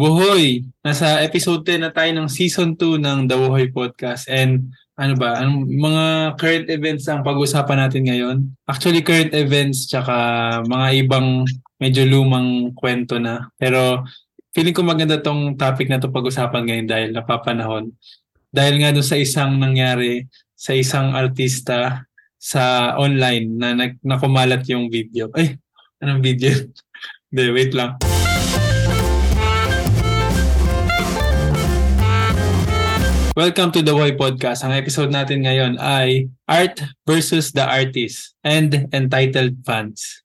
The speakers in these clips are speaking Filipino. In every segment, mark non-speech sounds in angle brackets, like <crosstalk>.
Buhoy! Nasa episode 10 na tayo ng season 2 ng The Buhoy Podcast. And ano ba, anong mga current events ang pag-usapan natin ngayon? Actually, current events tsaka mga ibang medyo lumang kwento na. Pero feeling ko maganda tong topic na to pag-usapan ngayon dahil napapanahon. Dahil nga doon sa isang nangyari sa isang artista sa online na nag, nakumalat yung video. Ay, anong video? <laughs> Hindi, wait lang. Welcome to the Why Podcast. Ang episode natin ngayon ay Art versus the Artist and Entitled Fans.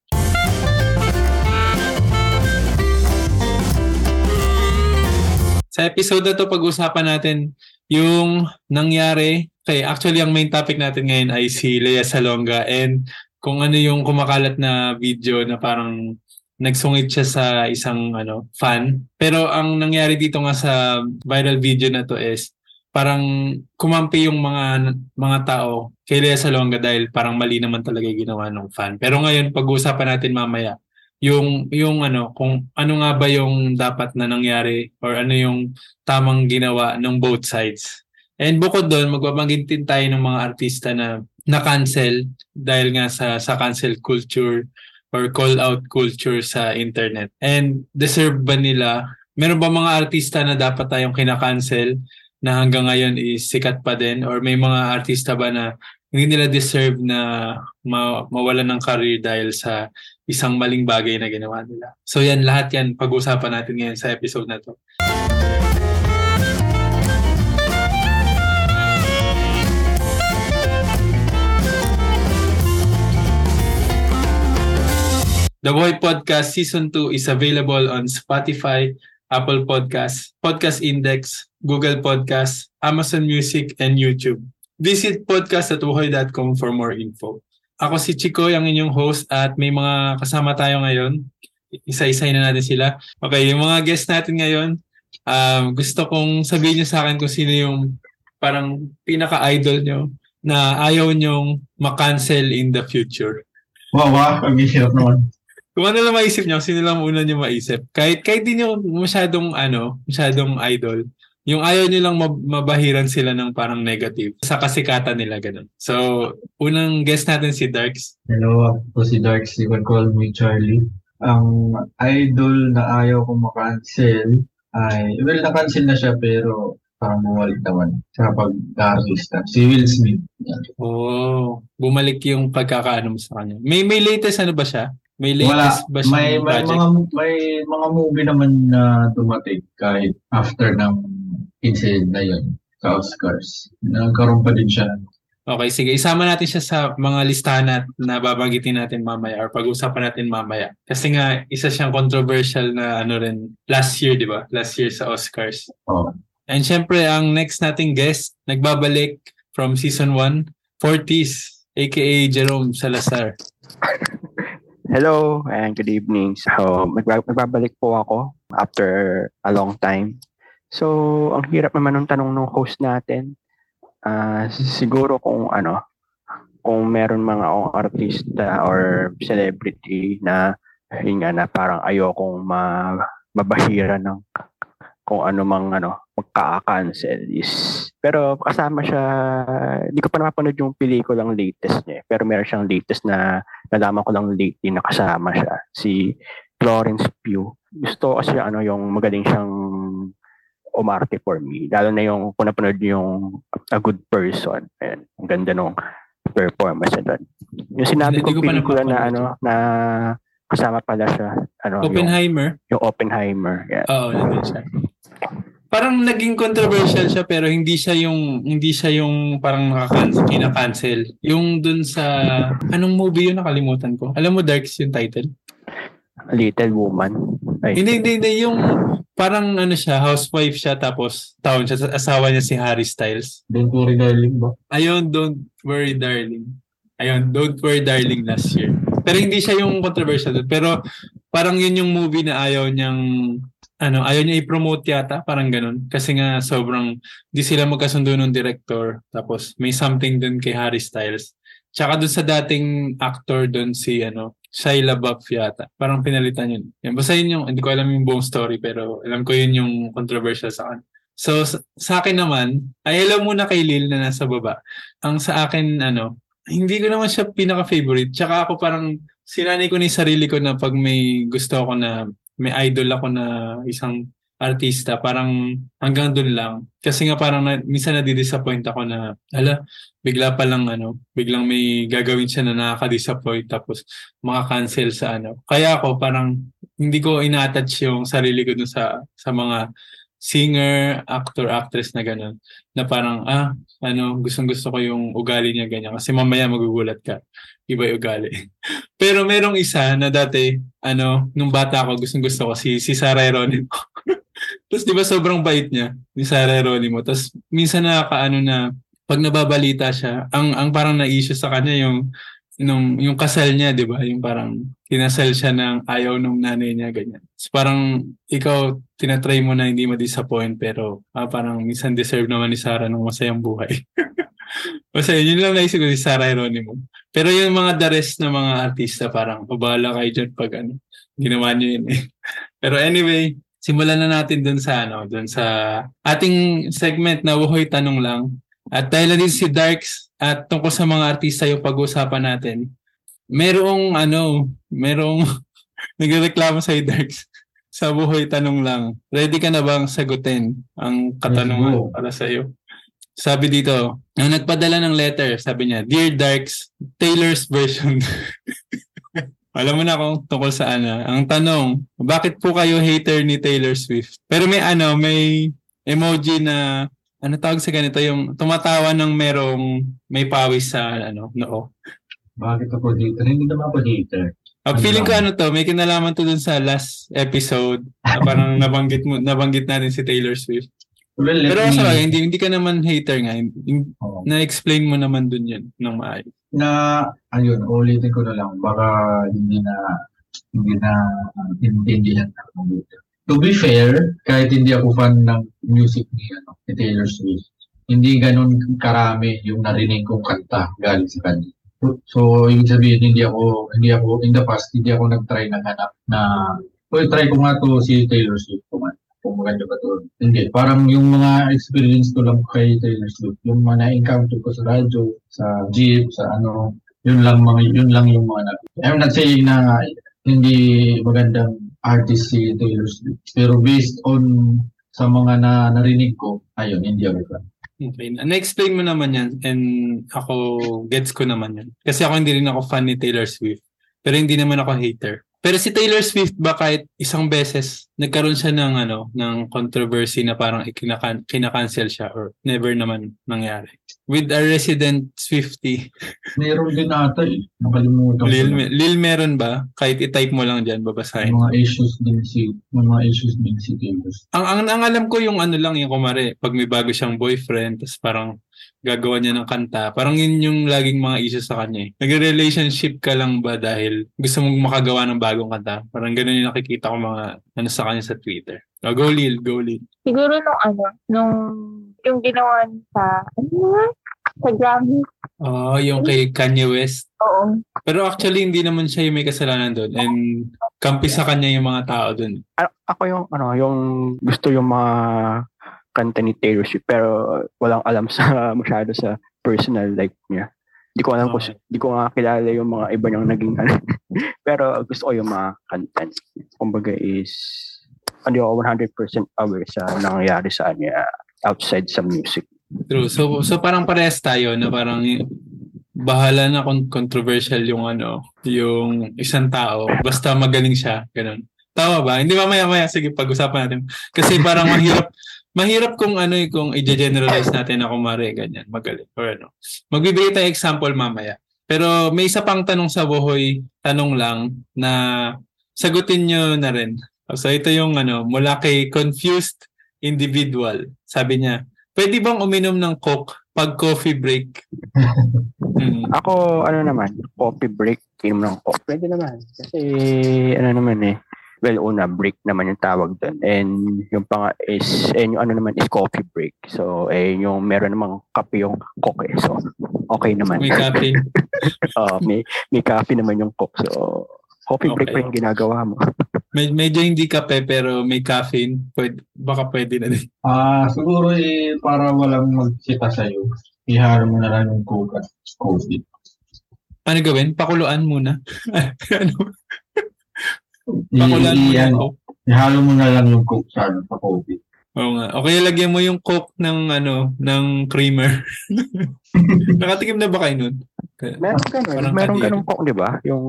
Sa episode na to, pag-usapan natin yung nangyari. Okay, actually, ang main topic natin ngayon ay si Lea Salonga and kung ano yung kumakalat na video na parang nagsungit siya sa isang ano fan. Pero ang nangyari dito nga sa viral video na to is parang kumampi yung mga mga tao kay Lea Salonga dahil parang mali naman talaga yung ginawa ng fan. Pero ngayon pag-uusapan natin mamaya yung yung ano kung ano nga ba yung dapat na nangyari or ano yung tamang ginawa ng both sides. And bukod doon magbabanggit din tayo ng mga artista na na-cancel dahil nga sa sa cancel culture or call out culture sa internet. And deserve ba nila? Meron ba mga artista na dapat tayong kinakancel na hanggang ngayon is sikat pa din or may mga artista ba na hindi nila deserve na ma- mawalan ng career dahil sa isang maling bagay na ginawa nila. So yan, lahat yan pag-usapan natin ngayon sa episode na to. The Boy Podcast Season 2 is available on Spotify, Apple Podcasts, Podcast Index, Google Podcasts, Amazon Music, and YouTube. Visit podcast.buhoy.com for more info. Ako si Chico, ang inyong host at may mga kasama tayo ngayon. Isa-isay na natin sila. Okay, yung mga guest natin ngayon, um, gusto kong sabihin niyo sa akin kung sino yung parang pinaka-idol nyo na ayaw nyong makancel in the future. Wow, wow, ang hirap naman. Kung ano lang maisip nyo, sino lang una nyo maisip. Kahit, kahit di nyo masyadong, ano, masyadong idol, yung ayaw nyo lang mab- mabahiran sila ng parang negative sa kasikatan nila, ganun. So, unang guest natin si Darks. Hello, ako si Darks. You can call me Charlie. Ang idol na ayaw kong makancel ay, well, na-cancel na siya pero parang bumalik naman sa pag-artista. Si Will Smith. Oh, bumalik yung pagkakaano mo sa kanya. May may latest ano ba siya? May Wala, latest ba siyang may, may project? mga may mga movie naman na dumating kahit after ng incident na yun sa Oscars. Nagkaroon pa din siya. Okay, sige. Isama natin siya sa mga listahan na, na babanggitin natin mamaya or pag-usapan natin mamaya. Kasi nga, isa siyang controversial na ano rin last year, di ba? Last year sa Oscars. Oh. And syempre, ang next nating guest, nagbabalik from season 1, Fortis, aka Jerome Salazar. Hello and good evening. So, magba- magbabalik po ako after a long time. So, ang hirap naman ng tanong ng host natin. Ah, siguro kung ano, kung meron mga o artista or celebrity na yun na parang ayokong ma mabahira ng kung ano mang ano magka-cancel is pero kasama siya hindi ko pa napapanood yung pelikulang latest niya eh. pero meron siyang latest na nalaman ko lang lately na kasama siya si Florence Pugh gusto ko kasi ano yung magaling siyang umarte for me lalo na yung kung napanood yung A Good Person Ayan, ang ganda nung performance niya doon yung sinabi ko ko pelikula na ano na kasama pala siya ano yung, Oppenheimer. yung Oppenheimer yeah. Oo, nandun siya. Parang naging controversial siya pero hindi siya yung hindi siya yung parang nakakancel, kina-cancel. Yung dun sa anong movie yun nakalimutan ko. Alam mo Darks yung title? Little Woman Ay, Hindi, hindi, hindi. Yung parang ano siya, housewife siya tapos taon siya, asawa niya si Harry Styles. Don't worry, darling ba? Ayun, Don't Worry Darling. Ayun, Don't Worry Darling last year. Pero hindi siya yung controversial. Pero parang yun yung movie na ayaw niyang ano, ayaw niya i-promote yata, parang ganun. Kasi nga sobrang di sila magkasundo ng director. Tapos may something dun kay Harry Styles. Tsaka dun sa dating actor dun si ano, Shia LaBeouf yata. Parang pinalitan yun. Yan, basta yun yung, hindi ko alam yung buong story pero alam ko yun yung controversial sa akin. So, sa, sa akin naman, ay alam muna kay Lil na nasa baba. Ang sa akin, ano, hindi ko naman siya pinaka-favorite. Tsaka ako parang sinanay ko ni sarili ko na pag may gusto ako na, may idol ako na isang artista, parang hanggang dun lang. Kasi nga parang na, minsan nadi-disappoint ako na, ala, bigla pa lang ano, biglang may gagawin siya na nakaka-disappoint tapos maka-cancel sa ano. Kaya ako parang hindi ko ina-attach yung sarili ko dun sa sa mga singer, actor, actress na gano'n. Na parang, ah, ano, gustong gusto ko yung ugali niya ganyan. Kasi mamaya magugulat ka. Iba yung ugali. <laughs> Pero merong isa na dati, ano, nung bata ako, gustong gusto ko si, si Sarah Eronimo. <laughs> Tapos di ba sobrang bait niya ni Sarah Eronimo. Tapos minsan nakakaano na pag nababalita siya, ang ang parang na-issue sa kanya yung nung yung kasal niya, 'di ba? Yung parang kinasal siya ng ayaw nung nanay niya ganyan. So parang ikaw tinatry mo na hindi ma-disappoint pero ah, parang minsan deserve naman ni Sarah ng masayang buhay. <laughs> Basta yun lang naisip ko si Sarah Geronimo. Pero yung mga the rest na mga artista parang pabala kayo dyan pag ano, ginawa niyo yun eh. <laughs> Pero anyway, simulan na natin dun sa ano, dun sa ating segment na Wuhoy Tanong Lang. At dahil din si Darks at tungkol sa mga artista yung pag-uusapan natin, merong ano, merong <laughs> nagreklamo sa Darks sa buhay tanong lang. Ready ka na bang sagutin ang katanungan para sa iyo? Sabi dito, ang nagpadala ng letter, sabi niya, Dear Darks, Taylor's version. <laughs> Alam mo na kung tungkol saan na. Ang tanong, bakit po kayo hater ni Taylor Swift? Pero may ano, may emoji na ano tawag sa ganito yung tumatawa ng merong may pawis sa ano noo. Bakit ako dito? Hindi naman ako dito. Ang Ano feeling ko ano to, may kinalaman to dun sa last episode. na parang <laughs> nabanggit mo nabanggit natin si Taylor Swift. Well, Pero me, sa hindi hindi ka naman hater nga. Oo. Na-explain mo naman dun yun ng maayos. na ayun, ulitin ko na lang baka hindi na hindi na uh, intindihan ako dito. To be fair, kahit hindi ako fan ng music ni, ano, ni Taylor Swift, hindi ganun karami yung narinig kong kanta galing sa kanya. So, ibig sabihin, hindi ako, hindi ako, in the past, hindi ako nag-try ng hanap na, uy, try ko nga to si Taylor Swift kung, ano, kung maganda ba to. Hindi, parang yung mga experience ko lang kay Taylor Swift, yung mga na-encounter ko sa radyo, sa jeep, sa ano, yun lang mga yun lang yung mga nag I'm not saying na hindi magandang artist si Taylor Swift. Pero based on sa mga na narinig ko, ayun, hindi ako fan. Okay. Na-explain mo naman yan and ako gets ko naman yan. Kasi ako hindi rin ako fan ni Taylor Swift. Pero hindi naman ako hater. Pero si Taylor Swift ba kahit isang beses nagkaroon siya ng ano ng controversy na parang ikinakan kinakancel siya or never naman nangyari. With a resident Swiftie, Meron din ata eh. Nakalimutan Lil, ko. na. Lil meron ba? Kahit i-type mo lang dyan, babasahin. mga issues din si mga issues din si Swift. Ang, ang, ang alam ko yung ano lang yung kumare, pag may bago siyang boyfriend, tapos parang gagawa niya ng kanta. Parang yun yung laging mga issues sa kanya eh. Nag-relationship ka lang ba dahil gusto mong makagawa ng bagong kanta? Parang ganun yung nakikita ko mga ano sa kanya sa Twitter. Oh, go Lil, go Lil. Siguro nung ano, nung yung ginawa niya sa, ano nga? Sa Grammy. Oh, yung kay Kanye West. Oo. Pero actually, hindi naman siya yung may kasalanan doon. And kampi sa kanya yung mga tao doon. A- ako yung ano, yung gusto yung mga kanta ni Taylor Swift pero walang alam sa <laughs> masyado sa personal life niya. Hindi ko alam kung Okay. hindi ko nga kilala yung mga iba niyang naging ano. <laughs> pero gusto ko yung mga kanta. niya. Kumbaga is hindi ako 100% aware sa nangyayari sa kanya outside sa music. True. So so parang parehas tayo na parang bahala na kung controversial yung ano, yung isang tao. Basta magaling siya, ganun. Tama ba? Hindi mamaya maya sige pag-usapan natin. Kasi parang mahirap mahirap kung ano eh, kung i-generalize natin na kumare ganyan, magaling or ano. Magbibigay tayo example mamaya. Pero may isa pang tanong sa Bohoy, tanong lang na sagutin nyo na rin. So ito yung ano, mula kay confused individual. Sabi niya, pwede bang uminom ng Coke pag coffee break? <laughs> Hmm. Ako, ano naman, coffee break, inom ng coffee. Pwede naman. Kasi, ano naman eh, well, una, break naman yung tawag doon. And yung pang is, and yung ano naman is coffee break. So, eh, yung meron namang kape yung coke eh. So, okay naman. May kape. <laughs> Oo, may, may coffee naman yung coke. So, Coffee break Okay. pa yung ginagawa mo. <laughs> Med- medyo hindi kape pero may caffeine. Pwede, baka pwede na din. Ah, siguro eh, para walang magkita sa'yo, ihalo mo na lang yung coke at coffee. Ano gawin? Pakuluan muna. <laughs> ano? Mo i- na ano, ako. ihalo mo na lang yung coke sa, sa coffee. Oo nga. O kaya lagyan mo yung coke ng ano, ng creamer. <laughs> Nakatikim na ba kayo nun? Meron ganun. Parang meron ganun coke, di ba? Yung,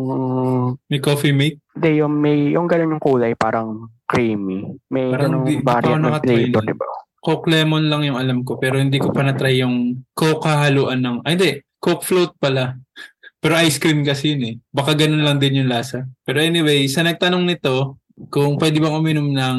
May coffee mate? hindi, yung may, yung ganun yung kulay, parang creamy. May Parang pa variant ng flavor, di ba? Coke lemon lang yung alam ko pero hindi ko pa na-try yung coke haluan ng... Ay hindi, coke float pala. <laughs> Pero ice cream kasi yun eh. Baka ganun lang din yung lasa. Pero anyway, sa nagtanong nito, kung pwede bang uminom ng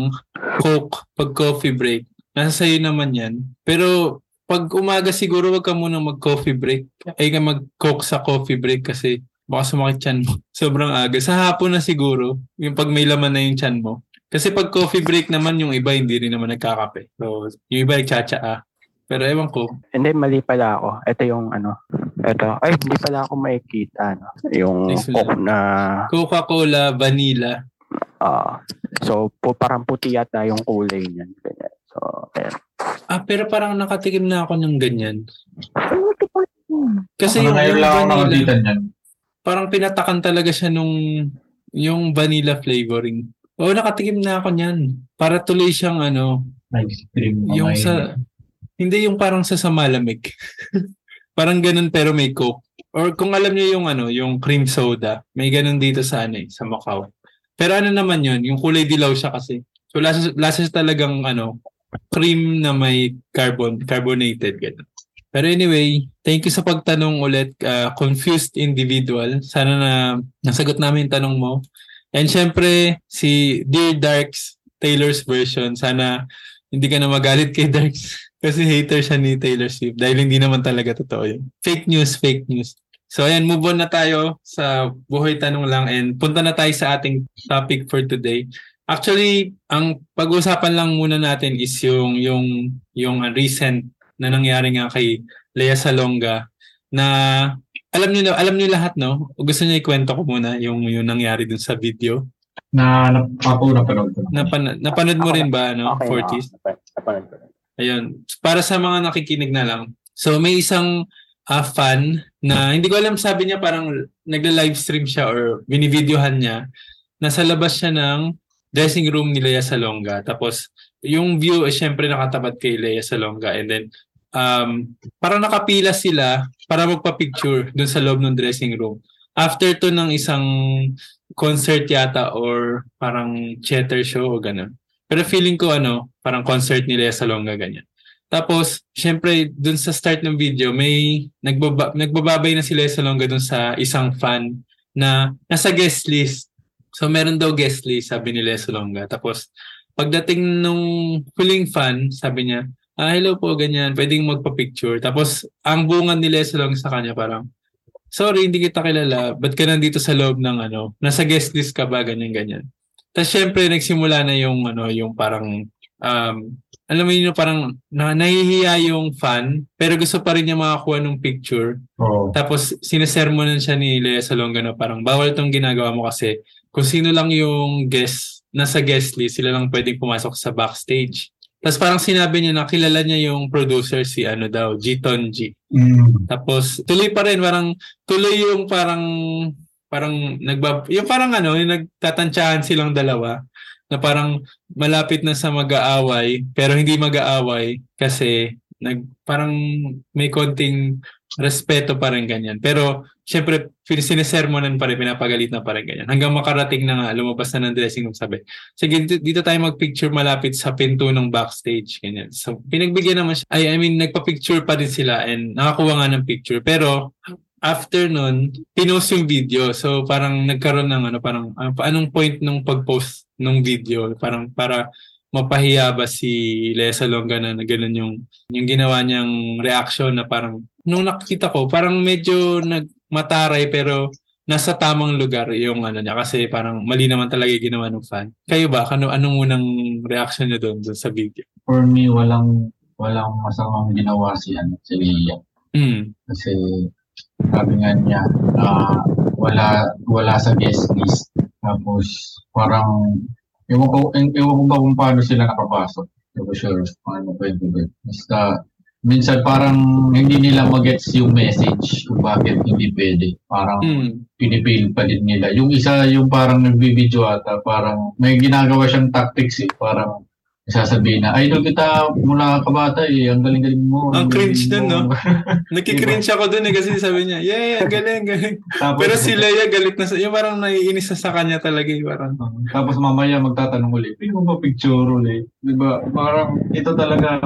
coke pag coffee break, nasa sayo naman yan. Pero pag umaga siguro wag ka muna mag-coffee break. Ay ka mag-coke sa coffee break kasi baka sumakit chan mo. <laughs> Sobrang aga. Sa hapon na siguro, yung pag may laman na yung chan mo. Kasi pag coffee break naman, yung iba hindi rin naman nagkakape. So, yung iba nagtsatsaa. Pero ewan ko. Hindi, mali pala ako. Ito yung ano, ito. Ay, hindi pala ako makikita. No? Yung coke na, Coca-Cola, vanilla. Ah so, po, parang puti yata yung kulay niyan. Ganyan. So, ayan. Ah, pero parang nakatikim na ako ng ganyan. Kasi Ano yung, yung lang ako vanilla, parang pinatakan talaga siya nung yung vanilla flavoring. Oo, nakatikim na ako niyan. Para tuloy siyang ano, Ice cream. yung may- sa, hindi yung parang sa sa malamig. <laughs> parang ganun pero may coke. Or kung alam niyo yung ano, yung cream soda, may ganun dito sa ano eh, sa Macau. Pero ano naman yun, yung kulay dilaw siya kasi. So lasa, lasa siya talagang ano, cream na may carbon, carbonated ganun. Pero anyway, thank you sa pagtanong ulit, uh, confused individual. Sana na nasagot namin yung tanong mo. And syempre, si Dear Darks, Taylor's version, sana hindi ka na magalit kay Darks. <laughs> Kasi hater siya ni Taylor Swift dahil hindi naman talaga totoo yun. Fake news, fake news. So ayan, move on na tayo sa buhay tanong lang and punta na tayo sa ating topic for today. Actually, ang pag-uusapan lang muna natin is yung yung yung recent na nangyari nga kay Lea Salonga na alam niyo alam niyo lahat no? O gusto niyo ikwento ko muna yung yung nangyari dun sa video. Na, na, ako napanood ko. Napan, napanood mo rin ba ano? Okay, 40s? ah, napanood ko rin. Ayun. Para sa mga nakikinig na lang. So may isang ah, fan na hindi ko alam sabi niya parang nagla-livestream siya or binivideohan niya. Nasa labas siya ng dressing room ni Lea Salonga. Tapos yung view is syempre nakatapat kay Lea Salonga and then um, parang nakapila sila para magpa-picture dun sa loob ng dressing room. After to ng isang concert yata or parang theater show o ganun. Pero feeling ko ano, parang concert ni Lea Salonga ganyan. Tapos, syempre, dun sa start ng video, may nagbaba, nagbababay na si Lea Salonga dun sa isang fan na nasa guest list. So, meron daw guest list, sabi ni Lea Salonga. Tapos, pagdating nung huling fan, sabi niya, ah, hello po, ganyan, pwedeng magpa-picture. Tapos, ang bungan ni Lea Salonga sa kanya parang, sorry, hindi kita kilala. Ba't ka nandito sa loob ng ano? Nasa guest list ka ba? Ganyan, ganyan. Tapos syempre nagsimula na yung ano, yung parang um alam mo yun parang na, nahihiya yung fan pero gusto pa rin niya makakuha ng picture. Oo. Tapos sinesermonan siya ni Lea Salonga na parang bawal tong ginagawa mo kasi kung sino lang yung guest nasa guest list, sila lang pwedeng pumasok sa backstage. Tapos parang sinabi niya na kilala niya yung producer si ano daw, Jiton G. Mm. Tapos tuloy pa rin parang tuloy yung parang parang nagbab yung parang ano yung nagtatantsahan silang dalawa na parang malapit na sa mag-aaway pero hindi mag-aaway kasi nag parang may konting respeto pa rin ganyan. Pero syempre sinesermonan pa rin, pinapagalit na pa rin ganyan. Hanggang makarating na nga, lumabas na ng dressing room sabi. Sige, dito, dito tayo mag-picture malapit sa pinto ng backstage. Ganyan. So, pinagbigyan naman siya. Ay, I mean, nagpa-picture pa din sila and nakakuha nga ng picture. Pero, after nun, pinost yung video. So, parang nagkaroon ng ano, parang, ah, anong point nung pag-post nung video? Parang, para mapahiya ba si Lea Salonga na, na ganun yung, yung ginawa niyang reaction na parang, nung nakita ko, parang medyo nagmataray pero nasa tamang lugar yung ano niya kasi parang mali naman talaga yung ginawa ng fan. Kayo ba? Ano, anong unang reaction niyo doon, doon sa video? For me, walang walang masamang ginawa si ano, si Leia. Mm. Kasi sabi nga niya, ah, wala wala sa guest list. Tapos, parang, ewan ko, e- ewan ko ba kung paano sila nakapasok. Hindi ko sure paano pwede ba. Basta, minsan parang hindi nila magets yung message kung bakit hindi pwede. Parang Hmm. pinipil pa din nila. Yung isa, yung parang nagbibideo ata, parang may ginagawa siyang tactics eh. Parang sasabihin na, idol kita mula kabata eh, ang galing-galing mo. Ang cringe galing nun, mo." <laughs> Nakikringe ako dun eh kasi sabi niya, yeah, galing, galing. Tapos, Pero si <laughs> Leia galit na sa, yung parang naiinis na sa kanya talaga eh, parang. Tapos mamaya magtatanong ulit, pwede mo ba picture ulit? Di ba? Parang ito talaga,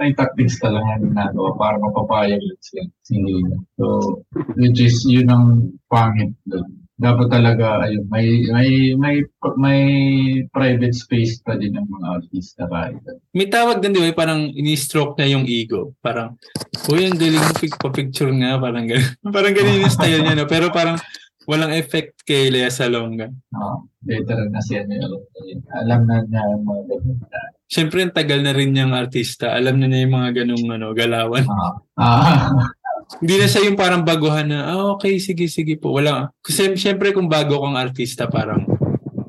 may tactics talaga na ginagawa para mapapayag lang siya. Si Lina. So, which is yun ang pangit doon. Dapat talaga, ayun, may, may, may, may private space pa din ng mga artista kahit. May tawag din, di ba? Parang ini-stroke niya yung ego. Parang, uy, ang galing mo pic- pa-picture nga. Parang ganun. <laughs> parang ganun yung style niya, no? Pero parang walang effect kay Lea Salonga. Uh, better na siya niya. Alam na niya ang mga ganun. Siyempre, ang tagal na rin niyang artista. Alam na niya yung mga ganung ano, galawan. Ah, ah, <laughs> Hindi na siya yung parang baguhan na, ah, okay, sige, sige po. Wala. Kasi siyempre kung bago kang artista, parang,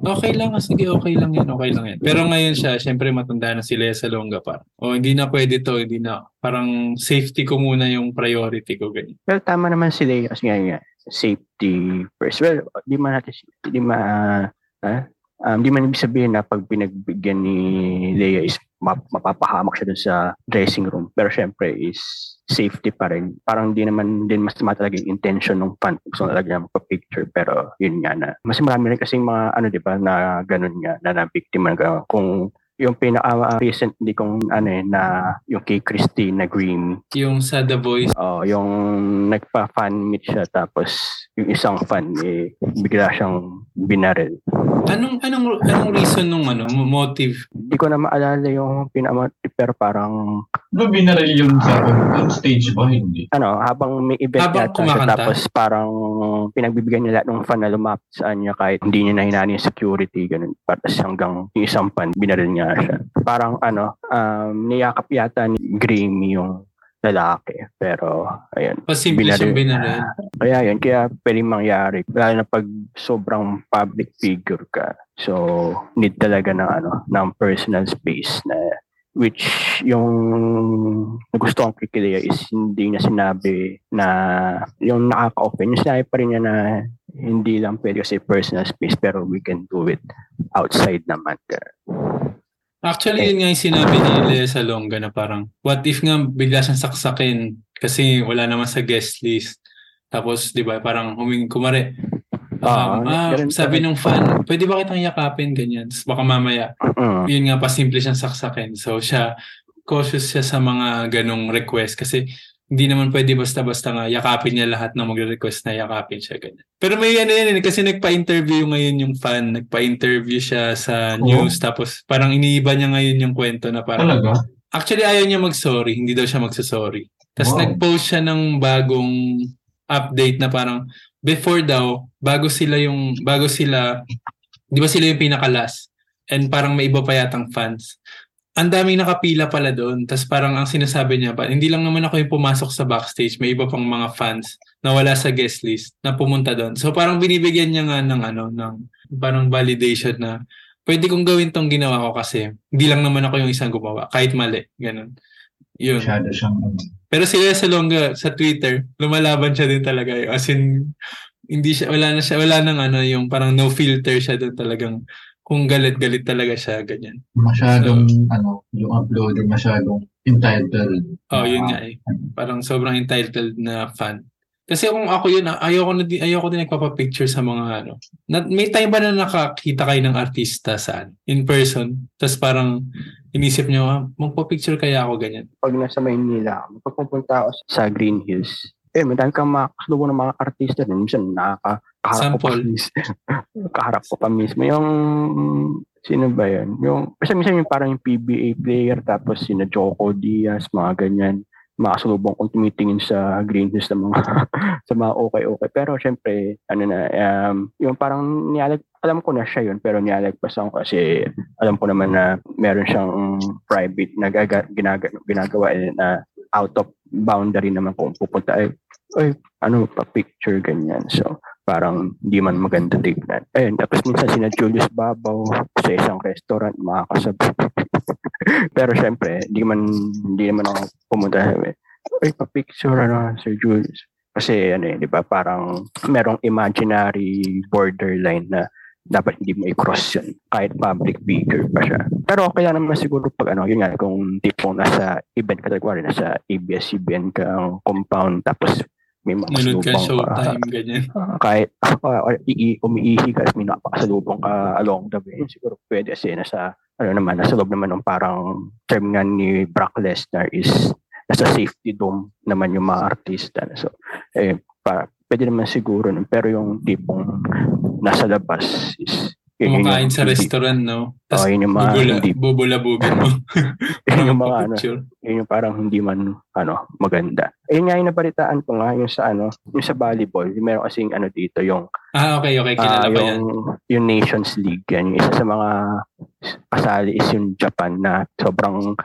okay lang, ah, sige, okay lang yan, okay lang yan. Pero ngayon siya, siyempre matanda na si Lea Salonga parang, oh, hindi na pwede to, hindi na. Parang safety ko muna yung priority ko, ganyan. Well, tama naman sila eh, kasi nga, nga safety first. Well, di man natin, di ma, ah, um, di man ibig sabihin na pag pinagbigyan ni Leia is map, mapapahamak siya dun sa dressing room. Pero syempre is safety pa rin. Parang di naman din mas talaga yung intention ng fan. Gusto na talaga niya magpa-picture. Pero yun nga na. Mas marami rin kasi mga ano di ba na ganun nga na na-biktima nga. Kung yung pinaka-recent di kong ano eh, na yung kay Christina Green Yung sa The Voice, Oh, yung nagpa-fan meet siya tapos yung isang fan eh bigla siyang binaril. anong, anong, anong reason nung ano, mo- motive? Hindi ko na maalala yung pinaka pero parang Ba binaril yun sa on stage ba? Hindi. ano, habang may event Habang yata siya, kumakanta? tapos parang pinagbibigyan niya lahat ng fan na lumapit sa kanya kahit hindi niya nahinani yung security, ganun. Tapos hanggang yung isang fan, binaril niya siya. Parang ano, um, niyakap yata ni Grammy yung lalaki. Pero, ayun. Pasimple siyang binaril. Kaya yun, kaya pwedeng mangyari. Lalo na pag sobrang public figure ka. So, need talaga ng ano, ng personal space na which yung nagustuhan ko kay Kilea is hindi niya sinabi na yung nakaka-open. Yung sinabi pa rin niya na hindi lang pwede kasi personal space pero we can do it outside naman. Actually, yun nga yung sinabi ni Lea Salonga na parang, what if nga bigla siyang saksakin kasi wala naman sa guest list. Tapos, di ba, parang huming kumare. Ah, Um, ah, sabi nung fan, pwede ba kitang yakapin? Ganyan. Tapos baka mamaya, Mm. yun nga, pasimple siyang saksakin. So, siya, cautious siya sa mga ganong request kasi hindi naman pwede basta-basta nga yakapin niya lahat na magre-request na yakapin siya. Ganyan. Pero may ano yan, eh, kasi nagpa-interview ngayon yung fan. Nagpa-interview siya sa Oo. news. Tapos parang iniiba niya ngayon yung kwento na parang Talaga? Actually, ayaw niya mag-sorry. Hindi daw siya magsasorry. Tapos Wow. nag-post siya ng bagong update na parang before daw, bago sila yung, bago sila, di ba sila yung pinaka-last? And parang may iba pa yatang fans. Ang daming nakapila pala doon. Tapos parang ang sinasabi niya pa, hindi lang naman ako yung pumasok sa backstage. May iba pang mga fans na wala sa guest list na pumunta doon. So parang binibigyan niya nga ng ano, ng parang validation na pwede kong gawin tong ginawa ko kasi hindi lang naman ako yung isang gumawa. Kahit mali. Ganun. Yun. Masyado siyang ano. Pero si Lea Salonga sa Twitter, lumalaban siya din talaga. eh. As in, hindi siya, wala na siya, wala nang ano, yung parang no filter siya doon talagang kung galit-galit talaga siya, ganyan. masyadong ano, yung upload masyadong entitled. Oh, yun nga eh. Parang sobrang entitled na fan. Kasi kung ako yun, ah, ayoko na din, ayoko din nagpapa-picture sa mga ano. Na, may time ba na nakakita kayo ng artista saan? In person? Tapos parang inisip nyo, ah, magpa-picture kaya ako ganyan. pag nasa Maynila, pag pupunta ako sa Green Hills, eh, madami kang makasalubong ng mga artista din. Minsan, nakakaharap ko pa Sample. mismo. <laughs> Kaharap ko pa mismo. Yung, sino ba yan? Yung, basta minsan yung parang yung PBA player, tapos sina Joko Diaz, mga ganyan. Makasalubong kong tumitingin sa Green Hills ng mga, <laughs> sa mga okay-okay. Pero syempre, ano na, um, yung parang nialag, alam ko na siya yun, pero nialagpasan ko kasi alam ko naman na meron siyang private na gaga, ginaga, ginagawa eh, na out of boundary naman kung pupunta ay, ay ano pa picture ganyan. So, parang hindi man maganda tignan. Ayun, tapos minsan sina Julius Babaw sa isang restaurant, makakasabi. <laughs> Pero syempre, hindi man, hindi naman ako pumunta sa ay, pa-picture, ano, Sir Julius. Kasi, ano eh, di ba, parang merong imaginary borderline na dapat hindi mo i-cross yun kahit public figure pa siya. Pero okay lang naman siguro pag ano, yun nga, kung tipong nasa event ka, nasa ABS-CBN ka ang compound tapos may mga Nunod ka showtime, ganyan. <laughs> Ah, kahit uh, <laughs> or ii, umiihi ka at may nakakasalubong ka along the way, siguro pwede kasi nasa, ano naman, nasa loob naman ng parang term nga ni Brock Lesnar is nasa safety dome naman yung mga artista. So, eh, para, pwede naman siguro, pero yung tipong nasa labas is Kumakain yung sa restaurant, no? Tapos Oh, yun yung mga bubula, hindi, bubula-bugin mo. <laughs> <laughs> yun yung mga ano, yun yung parang hindi man ano maganda. Ayun nga yung nabalitaan ko nga yung sa ano, yung sa volleyball, yung meron kasing ano dito yung Ah, okay, okay. Kilala ko yan. yung yung Nations League yan. Yung isa sa mga kasali is yung Japan na sobrang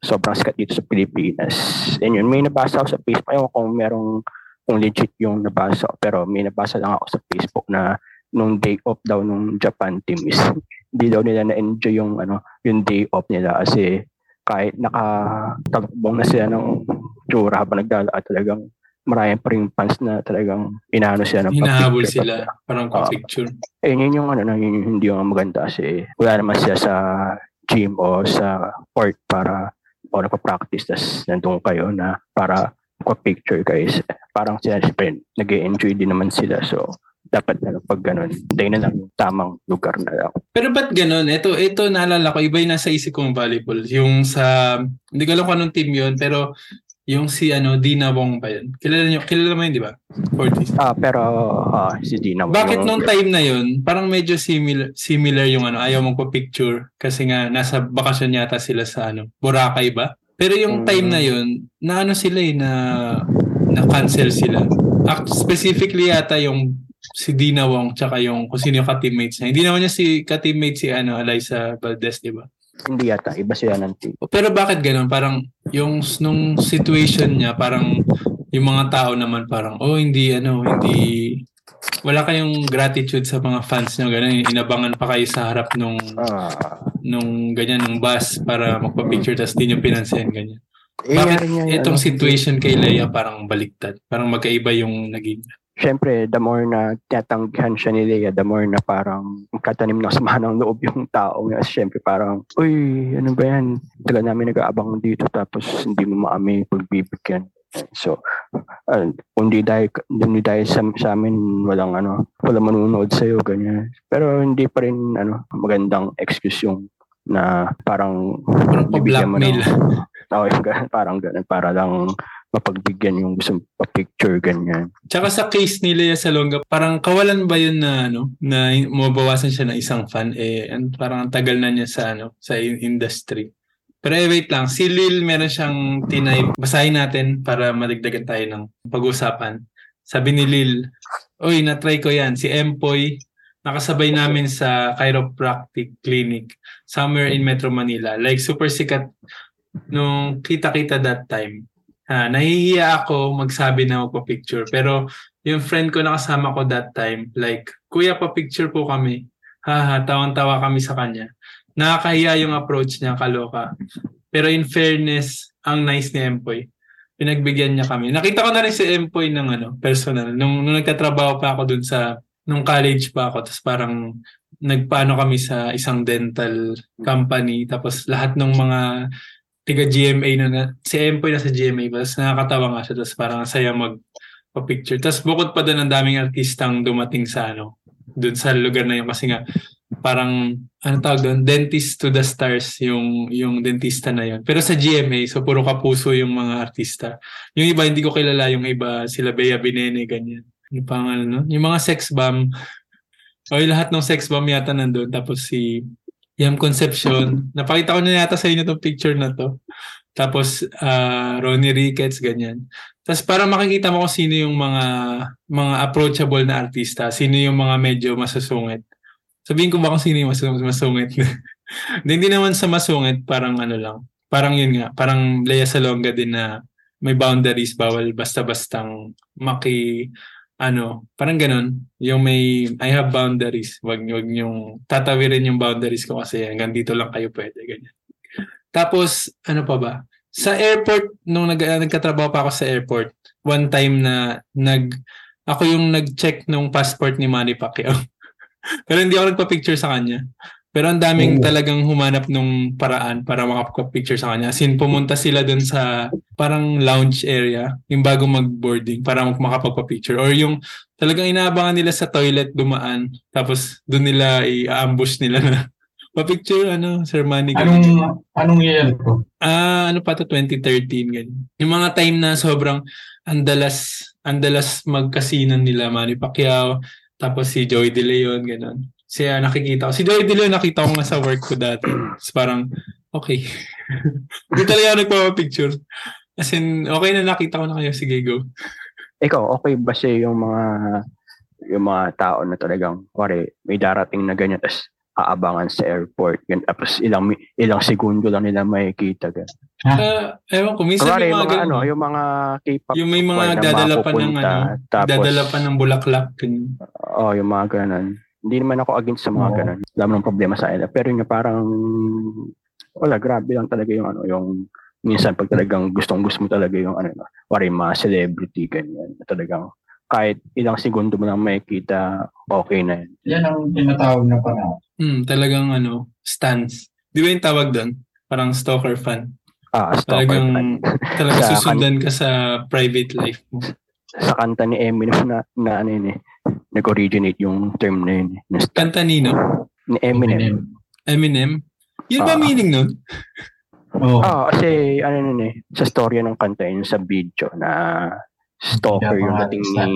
sobrang sikat dito sa Pilipinas. And yun, may nabasa ako sa Facebook. Ko kung merong kung legit yung nabasa pero may nabasa lang ako sa Facebook na nung day off daw nung Japan team is hindi daw nila na-enjoy yung ano yung day off nila kasi kahit nakatalbong na sila ng tsura habang nagdala talagang marami pa rin fans na talagang inaano sila ng Hinahabol sila. Parang Ah. picture. eh, yun yung ano, no, yun yung hindi yung maganda kasi wala naman siya sa gym o sa court para o nagpa-practice tas nandun kayo na para picture guys. Parang sila siyempre nag enjoy din naman sila. So, dapat na pag ganun, dahil na lang yung tamang lugar na lang. Pero ba't ganun? Ito, ito naalala ko, iba yung nasa isip kong volleyball. Yung sa, hindi ko alam kung anong team yun, pero yung si ano, Dina Wong ba yun? Kilala, nyo, kilala mo yun, di ba? 40s. Ah, pero ah, si Dina. Bakit yung- nung time na yun, parang medyo similar, similar yung ano, ayaw mong picture kasi nga nasa bakasyon yata sila sa ano, Boracay ba? Pero yung Mm. time na yun, na ano sila eh, na, na cancel sila. Act- specifically yata yung si Dina Wong tsaka yung kung sino yung ka-teammates niya. Hindi naman niya si ka-teammate si ano, Eliza Valdez, di ba? Hindi yata, iba sila ng team. Pero bakit ganun? Parang yung nung situation niya, parang yung mga tao naman parang, oh, hindi, ano, hindi, wala kayong gratitude sa mga fans niyo, ganun. Inabangan pa kayo sa harap nung, Ah, nung ganyan, nung bus para magpa-picture, tapos di nyo pinansin, ganyan. eh, Bakit yan yung, Itong ano, situation kay Leia parang baliktad. Parang magkaiba yung naging. Siyempre, the more na tinatanggihan siya ni Leia, the more na parang katanim ng sama ng loob yung tao niya. Siyempre, parang, uy, ano ba yan? Tagal namin nag-aabang dito tapos hindi mo maami pagbibigyan. So, uh, hindi dahil, hindi dahil sa, sa amin, walang ano, walang manunood sa'yo, ganyan. Pero hindi pa rin, ano, magandang excuse yung na parang Parang bibigyan mo ng- <laughs> Oo, ganun, parang ganun, para lang mapagbigyan yung gusto pa-picture, ganyan. Tsaka sa case ni Lea Salonga, parang kawalan ba yun na ano, na mabawasan siya ng isang fan eh an- parang ang tagal na niya sa ano, sa in- industry. Pero eh, wait lang, si Lil meron siyang tinay. Basahin natin para madagdagan tayo ng pag-usapan. Sabi ni Lil, Uy, na-try ko yan. Si Empoy, nakasabay namin sa chiropractic clinic somewhere in Metro Manila. Like super sikat nung kita-kita that time. Ah, nahihiya ako magsabi na magpa-picture. Pero yung friend ko nakasama ko that time, like, kuya pa-picture po kami. Haha, tawang-tawa kami sa kanya. Nakakahiya yung approach niya, kaloka. Pero in fairness, ang nice ni Empoy. Pinagbigyan niya kami. Nakita ko na rin si Empoy ng ano, personal. Nung, nung nagtatrabaho pa ako dun sa, nung college pa ako, tapos parang nagpaano kami sa isang dental company. Tapos lahat ng mga tiga GMA na, na si Empoy na sa GMA tapos nakakatawa nga siya. Tapos parang ang saya mag picture tapos bukod pa doon ang daming artistang dumating sa ano doon sa lugar na yun. Kasi nga parang ano tawag doon? Dentist to the stars yung yung dentista na yun. Pero sa GMA so puro kapuso yung mga artista. Yung iba hindi ko kilala. Yung iba sila Bea Binene ganyan. Yung pang ano no? yung mga sex bomb. O lahat ng sex bomb yata nandun tapos si Yam Concepcion. Napakita ko na yata sa inyo itong picture na to. Tapos ah, Ronnie Ricketts, ganyan. Tapos para makikita mo kung sino yung mga mga approachable na artista, sino yung mga medyo masusungit. Sabihin ko ba kung sino yung mas- masungit? <laughs> Hindi hindi naman sa masungit, parang ano lang. Parang yun nga, parang Lea Salonga din na may boundaries, bawal basta-bastang maki ano, parang ganun. Yung may, I have boundaries. Wag, wag yung tatawirin yung boundaries ko kasi hanggang dito lang kayo pwede. Ganyan. Tapos, ano pa ba? Sa airport, nung nag, nagkatrabaho pa ako sa airport, one time na nag, ako yung nag-check nung passport ni Manny Pacquiao. <laughs> Pero hindi ako nagpa-picture sa kanya. Pero ang daming Oo. talagang humanap nung paraan para makapag-picture sa kanya. As in, pumunta sila dun sa parang lounge area, yung bago mag-boarding, para mak- makapagpa-picture. Or yung talagang inaabangan nila sa toilet dumaan, tapos dun nila i-ambush nila na <laughs> pa-picture, ano, Sir Manny. ganun. Anong, anong year to? Ah, ano pa to 2013 ganyan. Yung mga time na sobrang andalas andalas magkasinan nila Manny Pacquiao, tapos si Joey De Leon ganun. Siya nakikita ko. Si Joey De Leon nakita ko nga sa work ko dati. Tapos parang okay. <laughs> Hindi talaga ako nagpapa-picture. As in, okay na nakita ko na kayo. Sige, go. Ikaw, okay ba siya yung mga yung mga tao na talagang, wari, may darating na ganyan, tapos aabangan sa airport, ganyan, tapos ilang ilang segundo lang nila makikita. Ganyan. Ah, ewan ko, minsan Kunwari, may yung mga, mga, ano, yung mga K-pop yung may mga nagdadala pa ng ano, dadala pa ng bulaklak. Ganyan. oh, yung mga ganun. Hindi naman ako against sa mga Oo. ganun. Wala namang problema sa akin. Pero yung parang, wala, grabe lang talaga yung ano, yung minsan pag talagang gustong gusto mo talaga yung ano, no, wari mga celebrity, ganyan. Talagang kahit ilang segundo mo lang makikita, okay na yun. Yan ang tinatawag na panahon. Hmm, talagang ano, stance. Di ba yung tawag doon? Parang stalker fan. Ah, stalker Talagang, fan. <laughs> talagang susundan ka sa private life mo. Sa kanta ni Eminem na, na ano yun eh, nag-originate yung term na yun. na st- Kanta nino? ni Eminem. Eminem? Yun ba Ah. meaning nun? Oo. Ah, kasi ano nun eh, sa storya ng kanta yun sa video na stalker yung dating ni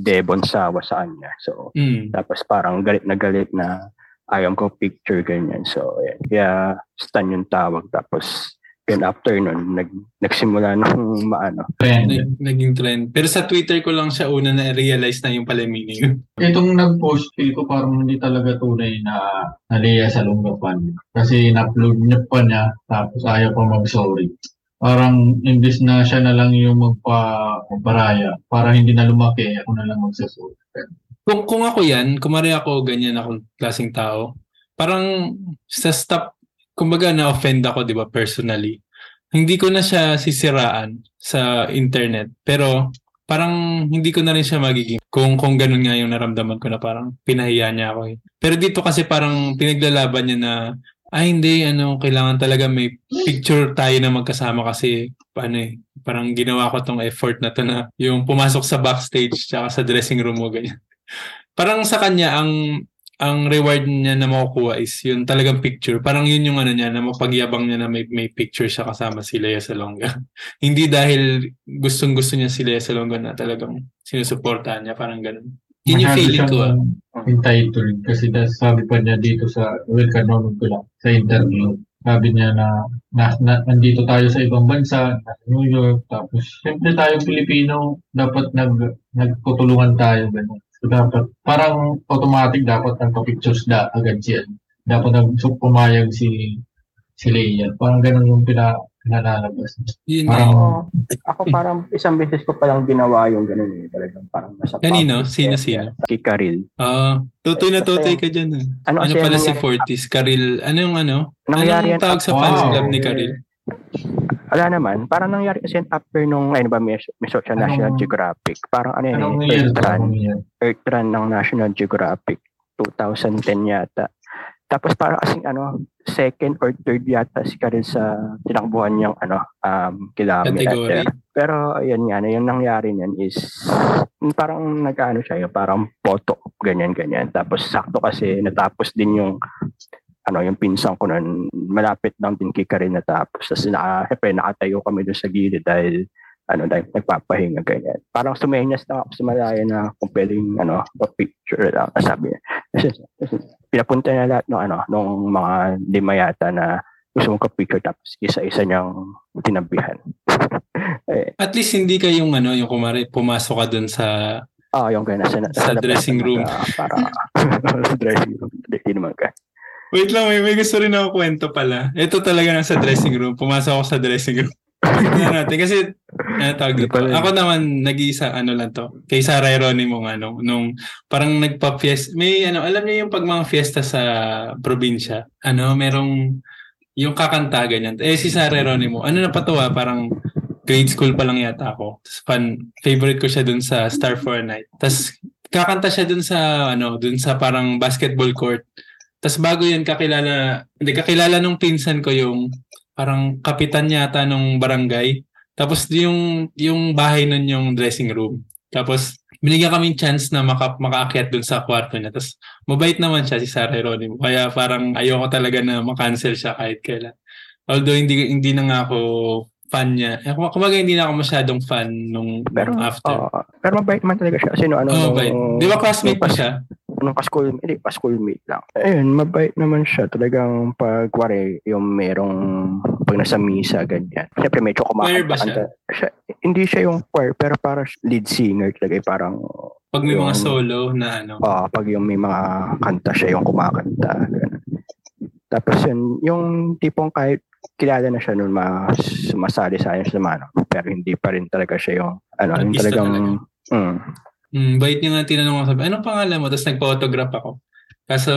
Devon Sawa sa kanya. So, Hmm. tapos parang galit na galit na ayaw ko picture ganyan. So, ayan. Kaya stan yung tawag. Tapos, yun after nun, nag, nagsimula nung maano. Trend. Nag, naging trend. Pero sa Twitter ko lang siya una na-realize na yung pala meaning. <laughs> Itong nag-post, feel ko parang hindi talaga tunay na naliya sa lunggapan. Kasi in-upload niya pa niya, tapos ayaw pa mag-sorry. Parang imbis na siya na lang yung magpa magparaya, para hindi na lumaki, ako na lang magsasorry. Kung, kung ako yan, kumari ako ganyan akong klaseng tao, parang sa stop, kumbaga na-offend ako, di ba, personally. Hindi ko na siya sisiraan sa internet. Pero parang hindi ko na rin siya magiging kung kung ganun nga yung naramdaman ko na parang pinahiya niya ako eh. Pero dito kasi parang pinaglalaban niya na ay hindi ano kailangan talaga may picture tayo na magkasama kasi ano eh parang ginawa ko tong effort na to na yung pumasok sa backstage tsaka sa dressing room mo ganyan. <laughs> Parang sa kanya ang ang reward niya na makukuha is yun talagang picture. Parang yun yung ano niya na mapagyabang niya na may, may picture siya kasama si Lea Salonga. <laughs> Hindi dahil gustong gusto niya si Lea Salonga na talagang sinusuportahan niya. Parang ganun. Yun yung feeling ko. ah. Entitled. Kasi sabi pa niya dito sa, well, kanonon ko lang, sa interview. Sabi niya na, na, na nandito tayo sa ibang bansa, nasa New York, tapos siyempre tayong Pilipino, dapat nag, nagtutulungan tayo. Ganun. So, dapat, parang automatic dapat nagpa-pictures na agad siya. Dapat nag so, pumayag si si Leia. Parang ganun yung pina, pinalalabas. Yun Parang, nga. Ako, ako parang isang beses ko palang ginawa yung ganun eh. Talagang parang nasa Kanino? Sino, sino? Kay Karil. Ah, tutoy na tutoy ka dyan. ah. Ano, Ano pala si Fortis? Karil, ano yung ano? Anong yan tawag sa Wow. fans club ni Karil? Wala naman. Parang nangyari kasi yun after nung, ano ba, may, may sa National Geographic. Parang ano yun, eh? Earth Run. Earth Run ng National Geographic. 2010 yata. Tapos parang kasing ano, second or third yata si Karel sa tinakbuhan niyang ano, um, kilometer. Pero ayun nga, yung nangyari niyan is parang nag-ano siya, yung parang photo, ganyan-ganyan. Tapos sakto kasi natapos din yung ano, yung pinsan ko nun, malapit lang din kay Karin natapos. Tapos naka, syempre, nakatayo kami doon sa gilid dahil ano, dahil nagpapahinga ganyan. Parang sumenyas na ako sa malaya na kung pwedeng ano, picture lang. Sabi niya. Kasi, pinapunta na lahat ng ano, nung mga lima yata na gusto mong ka-picture tapos isa-isa niyang tinabihan. <laughs> eh, At least hindi ka yung ano, yung kumari, pumasok ka dun sa ah, yung ganyan. Sa, Sa labas dressing na room. naka- <laughs> Para, sa dressing room. Hindi naman ka. Wait lang, may, may gusto rin ako kwento pala. Ito talaga nasa dressing room. Pumasok ako sa dressing room. <laughs> Natin. Kasi, ano tawag dito? Ako naman, nag-iisa, ano lang to. Kay Sarah Geronimo, ano, nung parang nagpa-fiesta. May, ano, alam niyo yung pag mga fiesta sa probinsya, ano, merong, yung kakanta, ganyan. Eh, si Sarah Geronimo, ano napatuwa, parang grade school pa lang yata ako. Tapos fan, favorite ko siya dun sa Star for a Night. Tapos, kakanta siya dun sa, ano, dun sa parang basketball court. Tapos bago yun, kakilala, hindi, kakilala nung pinsan ko yung parang kapitan yata nung barangay. Tapos yung yung bahay nun yung dressing room. Tapos binigyan kaming chance na maka, makaakyat dun sa kwarto niya. Tapos mabait naman siya si Sarah Geronimo. Kaya parang ayoko talaga na makancel siya kahit kailan. Although hindi hindi na nga ako fan niya. Eh, kum- Kumbaga hindi na ako masyadong fan nung, Pero, nung after. oo. pero mabait man talaga siya. Kasi no, ano, nung- mabait. Di ba classmate pa siya? Nung ka-school, hindi, pa-schoolmate lang. Ayun, mabait naman siya. Talagang pag, wari, yung merong, pag nasa misa, ganyan. Siyempre, medyo kumakanta. siya? Hindi siya yung choir, pero parang lead singer talaga. eh, Parang, Pag may mga yung- solo na ano. ah pag yung may mga kanta siya, yung kumakanta. Ganun. Tapos yun, yung tipong kahit kilala na siya nun mas masali sa sa mano, pero hindi pa rin talaga siya yung, ano, yung talagang, talaga. mm, Mm, bait niya nga tinanong ko sabi, anong pangalan mo? Tapos nagpa-autograph ako. Kaso,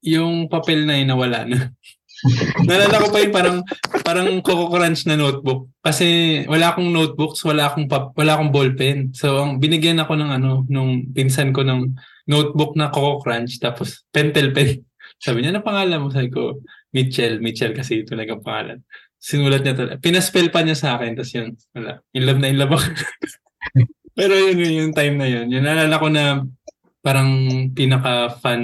yung papel na yun nawala na. <laughs> Nalala ko pa yung parang parang Coco Crunch na notebook. Kasi wala akong notebooks, wala akong pap, wala akong ballpen. So, ang binigyan ako ng ano, nung pinsan ko ng notebook na Coco Crunch, tapos pentel pen. <laughs> Sabi niya, ano pangalan mo? Sabi ko, Mitchell. Mitchell kasi ito talagang pangalan. Sinulat niya talaga. Pinaspell pa niya sa akin, tapos yun, wala. In love na in love ako. <laughs> Pero yun, yun, yung time na yun. Yun, naalala ko na parang pinaka-fun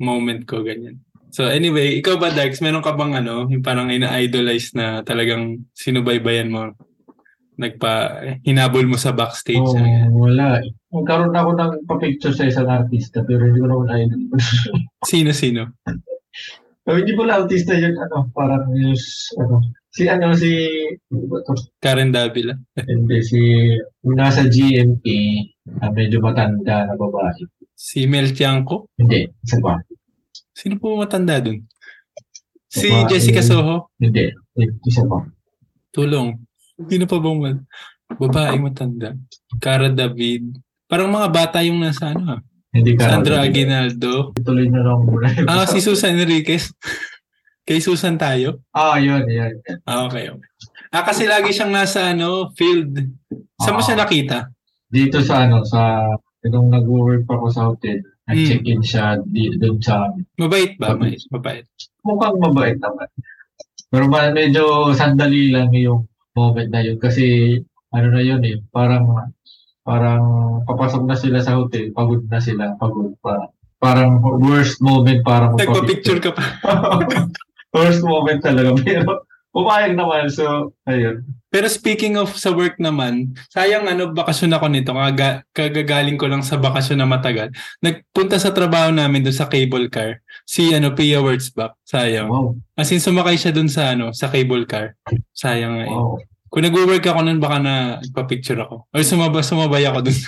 moment ko, ganyan. So anyway, ikaw ba, Darks, meron ka bang ano, yung parang ina-idolize na talagang sinubaybayan mo? Nagpa, hinabol mo sa backstage? Ganyan. wala. eh. Nagkaroon ako ng pa-picture sa isang artista pero hindi ko naman idol. Sino-sino? <laughs> so, hindi ko lang artista yun, ano, parang news, ano, si ano, si? Karen Davila. Hindi, si, nasa GMA, ah, medyo matanda na babae. Si Mel Tiangco? Hindi, isa ba? Sino po matanda dun? Si Babae. Jessica Soho? Hindi, isa ba? Tulong. Sino pa bang man? Babae matanda. Cara David. Parang mga bata yung nasa ano ah. Hindi ka. Sandra Aguinaldo. Tuloy na lang muna. Ah, si Susan Enriquez. <laughs> Kay Susan tayo? Ah, yun, yun. yun. Ah, okay, okay. Ah, kasi lagi siyang nasa ano, field. Saan mo Ah. siya nakita? Dito sa ano, sa, nung nag-work pa ako sa hotel, nag-check-in siya di, doon sa. Mabait ba? May, mabait. mukhang mabait naman. Pero medyo sandali lang yung moment na yun kasi ano na yun eh, parang parang papasok na sila sa hotel, pagod na sila, pagod pa. Parang worst moment para Nagpa-picture ka pa. <laughs> worst moment talaga. Pero pumayag naman. So, ayun. Pero speaking of sa work naman, sayang ano, bakasyon ako nito. Kaga, kagagaling ko lang sa bakasyon na matagal. Nagpunta sa trabaho namin doon sa cable car. Si ano, Pia Wurzbach. Sayang. Wow. As in, sumakay siya doon sa ano, sa cable car. Sayang nga eh. Kung nag-work ako nun, baka na nagpa-picture ako. Or sumaba, sumabay ako dun. <laughs>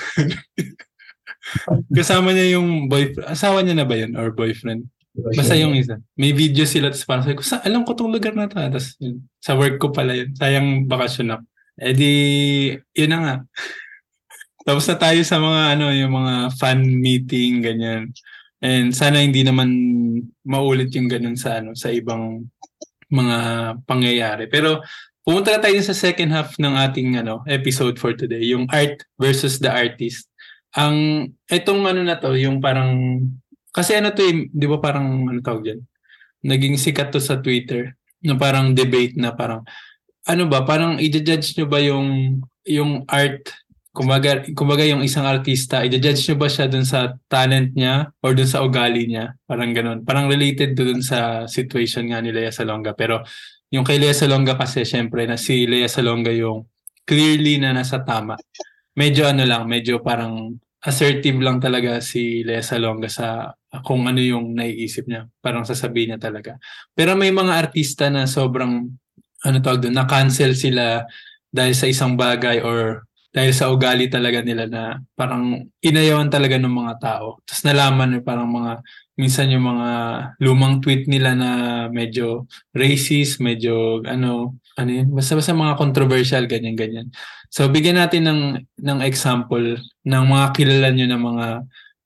Kasama niya yung boyfriend. Asawa niya na ba yun? Or boyfriend? Basta yung isa. May video sila. Tapos parang sabi ko, sa, alam ko tong lugar na to. ah." Tapos yun, sa work ko pala yun. Sayang bakasyon ako. Eh di, yun na nga. <laughs> Tapos na tayo sa mga ano, yung mga fan meeting, ganyan. And sana hindi naman maulit yung ganun sa ano, sa ibang mga pangyayari. Pero pumunta tayo sa second half ng ating ano, episode for today, yung art versus the artist. Ang etong ano na to, yung parang kasi ano to, eh, 'di ba parang ano tawag diyan? Naging sikat to sa Twitter na parang debate na parang ano ba, parang i-judge nyo ba yung yung art kumbaga, kumbaga yung isang artista, i-judge nyo ba siya dun sa talent niya or dun sa ugali niya? Parang ganun. Parang related to dun sa situation nga ni Lea Salonga. Pero yung kay Lea Salonga kasi, syempre, na si Lea Salonga yung clearly na nasa tama. Medyo ano lang, medyo parang assertive lang talaga si Lea Salonga sa kung ano yung naiisip niya. Parang sasabihin niya talaga. Pero may mga artista na sobrang, ano tawag doon, na-cancel sila dahil sa isang bagay or dahil sa ugali talaga nila na parang inayawan talaga ng mga tao. Tapos nalaman na parang mga minsan yung mga lumang tweet nila na medyo racist, medyo ano, ano yun, basta-basta mga controversial, ganyan-ganyan. So, bigyan natin ng, ng example ng mga kilala nyo ng mga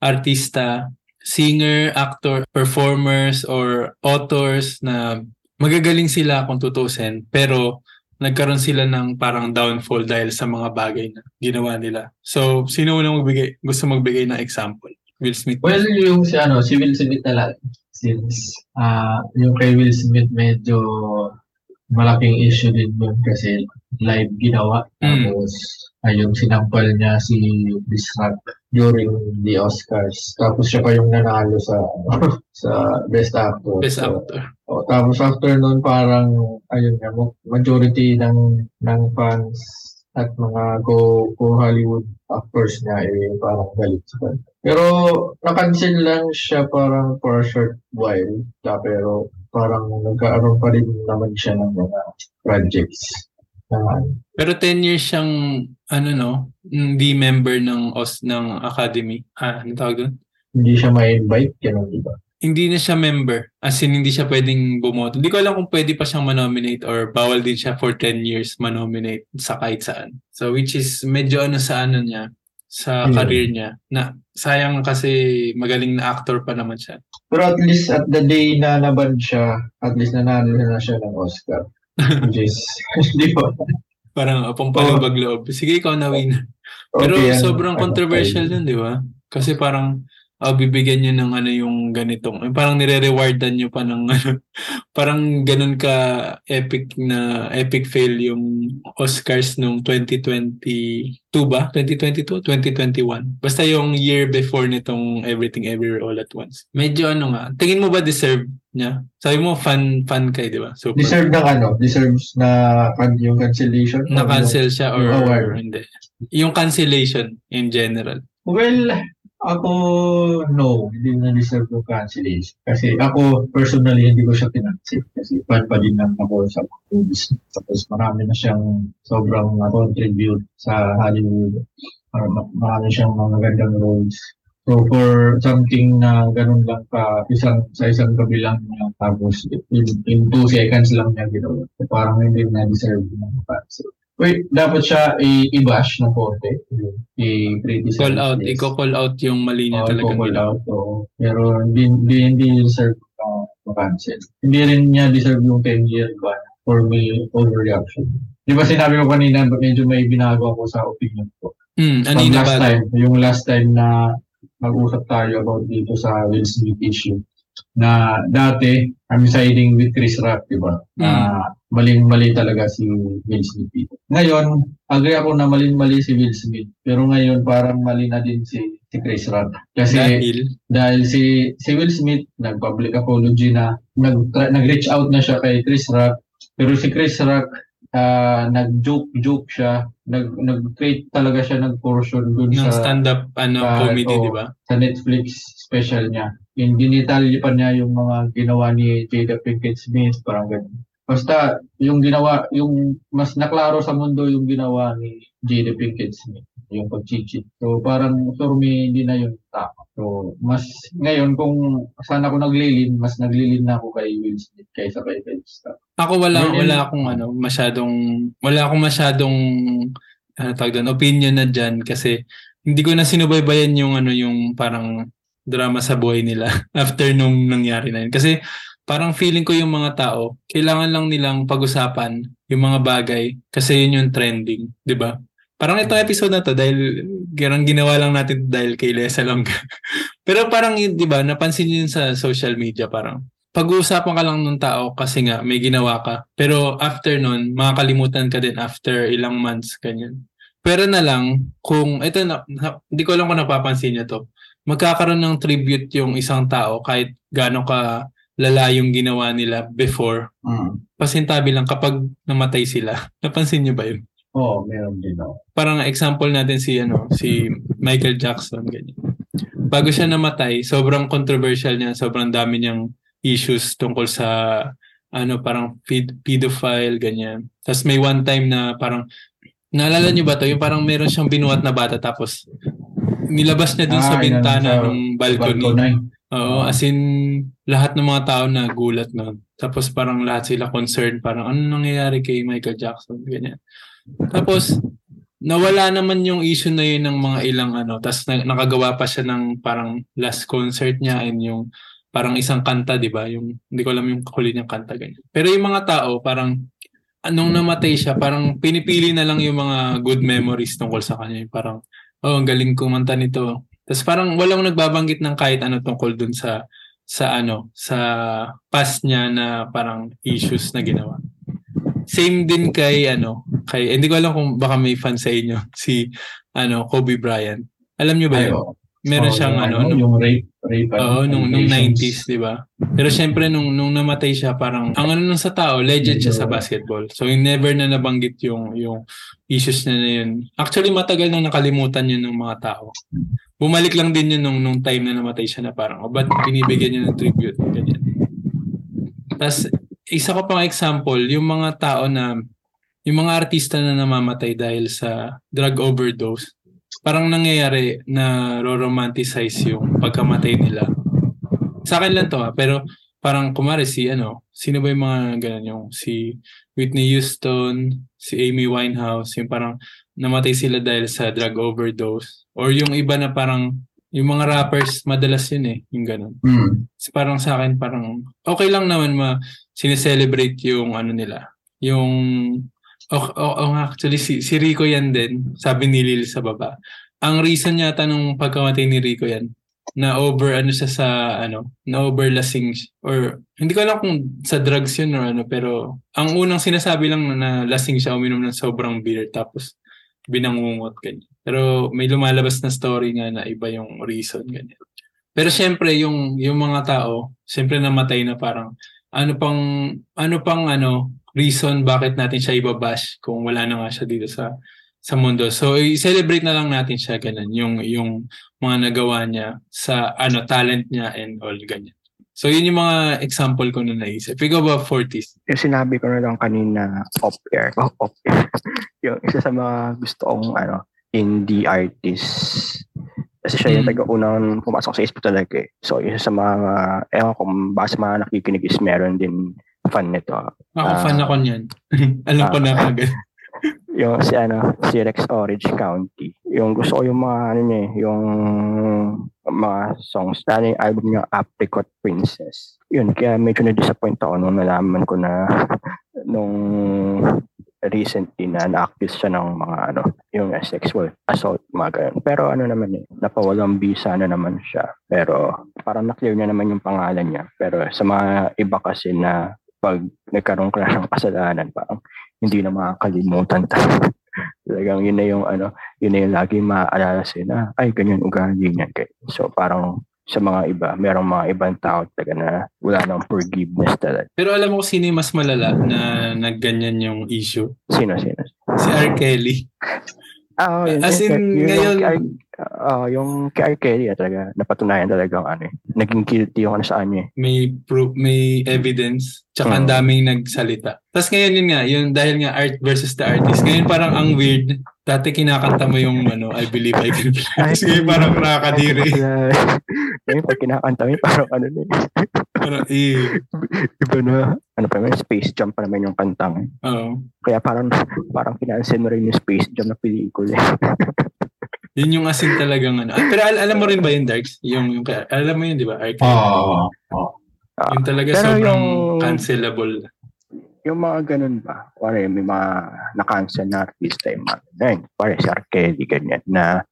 artista, singer, actor, performers, or authors na magagaling sila kung tutusin, pero nagkaroon sila ng parang downfall dahil sa mga bagay na ginawa nila. So, sino unang magbigay, gusto magbigay ng example? Will Smith. Well, yung si ano, si Will Smith na lang. Since ah yung kay Will Smith medyo malaking issue din yun kasi live ginawa. Mm. Tapos ayun, sinampal niya si Chris Rock during the Oscars. Tapos siya pa yung nanalo sa <laughs> sa Best Actor. Best So, actor. Oh, tapos after nun parang ayun nga majority ng ng fans at mga go go Hollywood actors niya eh parang galit sa kanya. Pero na-cancel lang siya parang for a short while. Ta, pero parang nagkaroon pa rin naman siya ng mga projects. Na, Pero 10 years siyang ano no, hindi member ng OS ng Academy. Ah, ano tawag doon? hindi siya ma-invite, ganun di ba? Hindi na siya member. As in, hindi siya pwedeng bumoto. Hindi ko alam kung pwede pa siyang manominate or bawal din siya for 10 years manominate sa kahit saan. So, which is medyo ano sa ano niya, sa Hmm. career niya. Na sayang kasi magaling na actor pa naman siya. Pero at least at the day na naban siya, at least nanalo na siya ng Oscar. <laughs> Which is, <laughs> di ba? Parang apong palubag loob. Sige, ikaw na win. Pero Okay, ano, sobrang ano, controversial yun, di ba? Kasi parang ah, bibigyan nyo ng ano yung ganitong. eh, Parang nire-rewardan nyo pa ng <laughs> ano. parang ganun ka epic na epic fail yung Oscars nung 2022 ba? 2022? 2021. Basta yung year before nitong Everything Everywhere All at Once. Medyo ano nga. Tingin mo ba deserve niya? Sabi mo fan fan kay, di ba? Super. Deserve ng ano? Deserves na yung cancellation? Or na-cancel siya or, award. or hindi. Yung cancellation in general. Well, ako, no. Hindi na deserve yung cancellation. Kasi ako, personally, hindi ko siya pinansin. Kasi fan pa din lang ako sa movies. Tapos marami na siyang sobrang contribute sa Hollywood. Mar- Marami siyang mga gandang roles. So for something na ganun lang ka, isang, sa isang kabilang niya, tapos in, in two seconds lang niya ginawa. So, parang hindi na deserve ng fans. Wait, dapat siya i-bash ng konti. I-criticize. Call out, yes. i-call out yung mali niya Oo, talagang i-call ginawa. out. oo. Pero hindi, hindi, hindi deserve uh, ma-cancel. Hindi rin niya deserve yung 10-year ban for me overreaction. Di ba sinabi ko kanina, medyo may binago ako sa opinion ko. Hmm, Pag anina last ba? time, yung last time na nag-usap tayo about dito sa Will Smith issue, na dati, I'm siding with Chris Rock, di ba? Na maling-mali talaga si Will Smith. Ngayon, agree ako na maling-mali si Will Smith. Pero ngayon, parang mali na din si, si Chris Rock. Kasi Dahil, dahil si si Will Smith nag-public apology na nag nag-reach out na siya kay Chris Rock pero si Chris Rock ah, nag-joke joke siya nag nag-create talaga siya ng portion dun ng sa stand-up ano, sa- comedy, oo. di ba? sa Netflix special niya in dinitalye pa niya yung mga ginawa ni Jada Pinkett Smith parang ganun basta yung ginawa yung mas naklaro sa mundo yung ginawa ni Jada Pinkett Smith yung pag-cheat. So parang for me hindi na yun tama. So mas ngayon kung saan ako naglilin, mas naglilin na ako kay Will Smith kaysa kay Ted Stark. Ako wala Ganyan. wala akong ano, masyadong wala akong masyadong ano tawag doon, opinion na diyan kasi hindi ko na sinubaybayan yung ano yung parang drama sa buhay nila <laughs> after nung nangyari na yun. Kasi parang feeling ko yung mga tao, kailangan lang nilang pag-usapan yung mga bagay kasi yun yung trending, 'di ba? Parang itong episode na to dahil garang ginawa lang natin dahil kay Lesa Longga. <laughs> Pero parang 'di ba, napansin yun sa social media parang pag-uusapan ka lang ng tao kasi nga may ginawa ka. Pero after nun, makakalimutan ka din after ilang months, ganyan. Pero na lang, kung, ito na- hindi ko alam kung napapansin niyo to, magkakaroon ng tribute yung isang tao kahit gaano ka lala yung ginawa nila before. Pasintabi lang kapag namatay sila. <laughs> Napansin niyo ba yun? Oo, meron din ako. Parang example natin si ano si Michael Jackson ganyan. Bago siya namatay, sobrang controversial niya, sobrang dami niyang issues tungkol sa ano parang ped- pedophile ganyan. Tapos may one time na parang naalala niyo ba to? Yung parang meron siyang binuhat na bata tapos nilabas niya dun sa Ah, yun, bintana sa ng balcony. Balcony. Oo, as in, lahat ng mga tao na gulat nun. Tapos parang lahat sila concerned, parang ano nangyayari kay Michael Jackson, ganyan. Tapos, nawala naman yung issue na yun ng mga ilang ano, tapos na, nakagawa pa siya ng parang last concert niya and yung parang isang kanta, di ba? Yung, hindi ko alam yung huli niyang kanta, ganyan. Pero yung mga tao, parang, anong namatay siya, parang pinipili na lang yung mga good memories tungkol sa kanya. Parang, oh, ang galing kumanta nito. Tapos parang walang nagbabanggit ng kahit ano tungkol dun sa sa ano, sa past niya na parang issues na ginawa. Same din kay ano, kay hindi ko alam kung baka may fan sa inyo <laughs> si ano, Kobe Bryant. Alam niyo ba Ay, yun? Meron Oo, siyang yung ano, nung, yung rape, rape oo, nung, nung allegations. 90s, di ba? Pero syempre nung nung namatay siya, parang ang ano nun sa tao, legend siya sa basketball. So yung never na nabanggit yung yung issues na, na yun. Actually matagal nang nakalimutan yun ng mga tao. Bumalik lang din yun nung nung time na namatay siya na parang, oh, ba't binibigyan niya ng tribute? Ganyan. Tapos isa ko pang example, yung mga tao na yung mga artista na namamatay dahil sa drug overdose, parang nangyayari na ro-romanticize yung pagkamatay nila. Sa akin lang to ha, pero parang kumari si ano, sino ba yung mga ganun yung si Whitney Houston, si Amy Winehouse, yung parang namatay sila dahil sa drug overdose. Or yung iba na parang yung mga rappers, madalas yun eh, yung ganun. Hmm. So, parang sa akin, parang okay lang naman ma sineselebrate yung ano nila. Yung oh, oh, oh, actually si, si Rico yan din, sabi ni Lil sa baba. Ang reason yata nung pagkamatay ni Rico yan, na over ano siya sa ano, na over lasing or hindi ko alam kung sa drugs yun or ano pero ang unang sinasabi lang na, na lasing siya uminom ng sobrang beer tapos binangungot ganyan. Pero may lumalabas na story nga na iba yung reason ganyan. Pero syempre yung yung mga tao, syempre namatay na parang ano pang ano pang ano reason bakit natin siya ibabash kung wala na nga siya dito sa sa mundo. So i-celebrate na lang natin siya ganun yung yung mga nagawa niya sa ano talent niya and all ganyan. So yun yung mga example ko na naisip. Ikaw ba 40s? Yung sinabi ko na lang kanina off-air. Oh, off-air. <laughs> yung isa sa mga gusto kong ano, indie artist. Kasi siya yung Mm. taga-unang pumasok sa Facebook talaga eh. So, isa sa mga, ewan ko, baka sa mga nakikinig is meron din fan nito. Ako Ah. fan ako niyan. <laughs> alam ko na agad. Yung si ano, si Rex Orange County. Yung gusto ko yung mga ano niya, eh, yung mga songs. Lalo yung album niya Apricot Princess. Yun, kaya medyo na-disappoint ako nung nalaman ko na <laughs> nung recently na na-accuse siya ng mga ano, yung sexual assault, mga ganun. Pero ano naman eh, napawalang visa na naman siya. Pero parang na-clear niya naman yung pangalan niya. Pero sa mga iba kasi na pag nagkaroon ka na ng kasalanan, parang hindi na makakalimutan <laughs> Talagang yun na yung ano, yun na yung lagi maaalala sila na, ay, ganyan ugali niyan. So parang sa mga iba, merong mga ibang tao talaga na wala nang forgiveness talaga. Pero alam mo kung sino yung mas malala na nagganyan yung issue? Sino, sino? Si R. Kelly. Ah, oh, As in, yun, ngayon- ah, yung kay R. Kelly ah, talaga, napatunayan talaga ano eh. Naging guilty yung ano sa kanya eh. May proof, may evidence, tsaka ang Mm. daming nagsalita. Tapos ngayon yun nga, yun dahil nga art versus the artist. Ngayon parang ang weird. Dati kinakanta mo yung ano, I believe I can fly. Ngayon parang nakakadiri. Ngayon pag kinakanta mo, parang ano na eh. Parang, eh. Iba na, ano pa naman, Space Jam pa naman yung kantang. Oo. Kaya parang, parang kinansel mo rin yung Space Jam na pelikula. <laughs> Yun yung asin talagang ano. Ah, pero al- alam mo rin ba yung Darks? Yung, yung, alam mo yun, di ba? Oo. oo. Ah, Yung talaga Pero sobrang yung- cancelable. yung mga ganun ba? Pare, may mga na-cancel na artista yung mga ganun. Pare, si R. Kelly, ganyan, na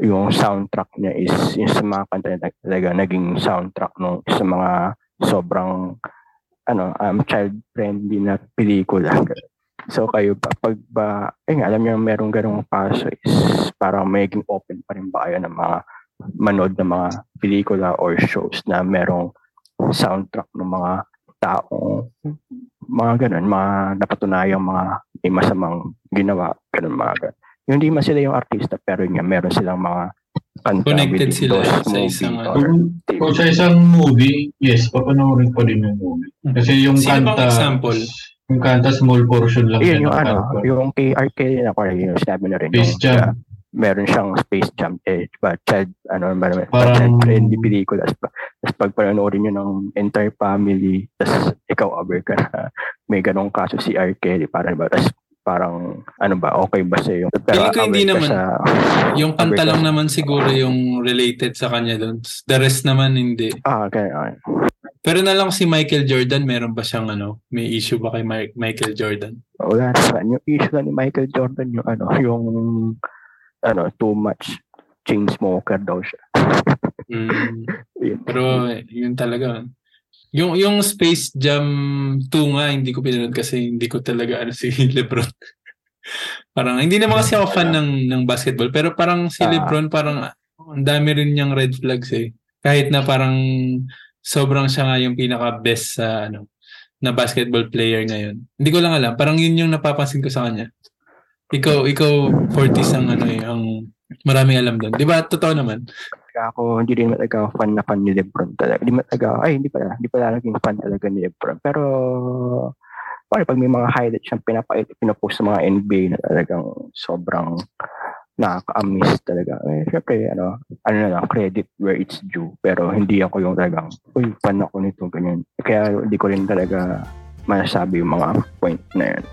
yung soundtrack niya is, yung sa mga kanta niya talaga, naging soundtrack nung sa mga sobrang ano, um, child-friendly na pelikula. So kayo pa, pag ba, eh nga, alam niyo merong ganong kaso is parang maging open pa rin ba kayo ng mga manood ng mga pelikula or shows na merong soundtrack ng mga taong mga ganun, mga napatunayang mga may masamang ginawa, ganun mga ganun. Yung hindi man sila yung artista, pero yun nga, meron silang mga kanta Connected sila those sa movie isang, ano. or Kung, TV. kung sa isang movie, yes, papanoorin ko din yung movie. Kasi yung Sino kanta, example? Yung kanta small portion lang yan yung ng ano, kanta. yung kay R. Kelly na pare, yung sinabi na rin. Space yung, Jam. sa- meron siyang Space Jam eh, ba, child, ano ba naman, Parang- child-friendly pelikula. Tapos, pag panonoorin nyo ng entire family, tapos ikaw aware ka na may ganong kaso si R. Kelly, parang ba, tapos parang, ano ba, okay ba sa'yo? Pero Feeling ko hindi naman. Sa, Yung kanta lang naman siguro yung related sa kanya doon. The rest naman hindi. ah, okay, okay. Pero na lang si Michael Jordan, meron ba siyang ano, may issue ba kay Mi- Michael Jordan? Wala naman. Yung issue lang ni Michael Jordan, yung ano, yung, ano, too much chain smoker daw siya. Mm. <laughs> Pero yun talaga. Yung yung Space Jam 2 nga hindi ko pinanood kasi hindi ko talaga ano si <laughs> LeBron. parang hindi naman kasi ako fan ng ng basketball pero parang si Ah. LeBron parang ang dami rin niyang red flags eh. Kahit na parang sobrang siya nga yung pinaka best sa ano na basketball player ngayon. Hindi ko lang alam, parang yun yung napapansin ko sa kanya. Ikaw ikaw 40s ang ano eh, ang maraming alam doon. 'Di ba? Totoo naman. Ako, hindi rin talaga fan na fan ni Lebron talaga. Hindi talaga, ay, hindi pala, hindi pala naging fan talaga ni Lebron. Pero, paano pag may mga highlights siyang pinapait, pinapost sa mga NBA na talagang sobrang nakaka-miss talaga. Eh, syempre, ano, ano na lang, credit where it's due. Pero hindi ako yung talagang, uy, fan ako nito, ganyan. Kaya hindi ko rin talaga masasabi yung mga point na yun.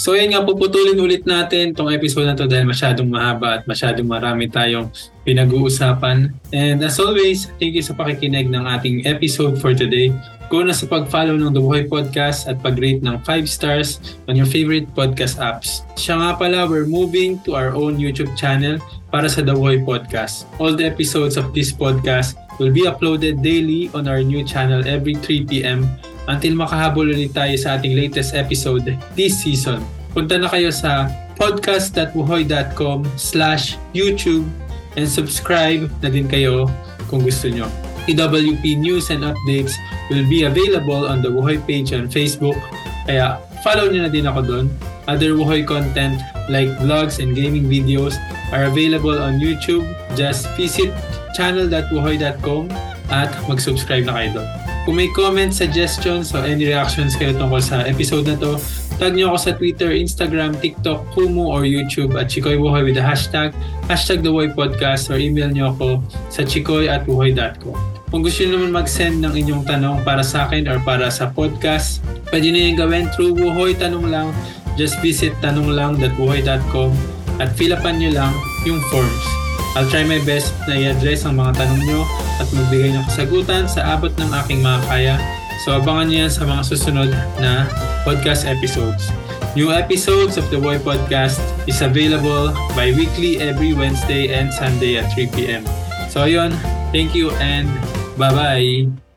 So yan nga, puputulin ulit natin tong episode na to dahil masyadong mahaba at masyadong marami tayong pinag-uusapan. And as always, thank you sa pakikinig ng ating episode for today. Go na sa pag-follow ng The Buhay Podcast at pag-rate ng 5 stars on your favorite podcast apps. Siya nga pala, we're moving to our own YouTube channel para sa The Buhay Podcast. All the episodes of this podcast will be uploaded daily on our new channel every 3pm until makahabol ulit tayo sa ating latest episode this season. Punta na kayo sa podcast.buhoy.com slash YouTube and subscribe na din kayo kung gusto nyo. EWP news and updates will be available on the Buhoy page on Facebook. Kaya follow nyo na din ako doon. Other Buhoy content like vlogs and gaming videos are available on YouTube. Just visit channel.buhoy.com at mag-subscribe na kayo doon. Kung may comments, suggestions, o any reactions kayo tungkol sa episode na to, tag nyo ako sa Twitter, Instagram, TikTok, Kumu, or YouTube at Chikoy Buhoy with the hashtag, hashtag The Buhoy Podcast, or email nyo ako sa chikoy at buhoy.com. Kung gusto nyo naman mag-send ng inyong tanong para sa akin or para sa podcast, pwede nyo yung gawin through Buhoy Tanong Lang. Just visit tanonglang.buhoy.com at fill upan nyo lang yung forms. I'll try my best na i-address ang mga tanong nyo at magbigay ng kasagutan sa abot ng aking mga kaya. So abangan nyo yan sa mga susunod na podcast episodes. New episodes of the Boy Podcast is available bi-weekly every Wednesday and Sunday at 3pm. So ayun, thank you and bye-bye!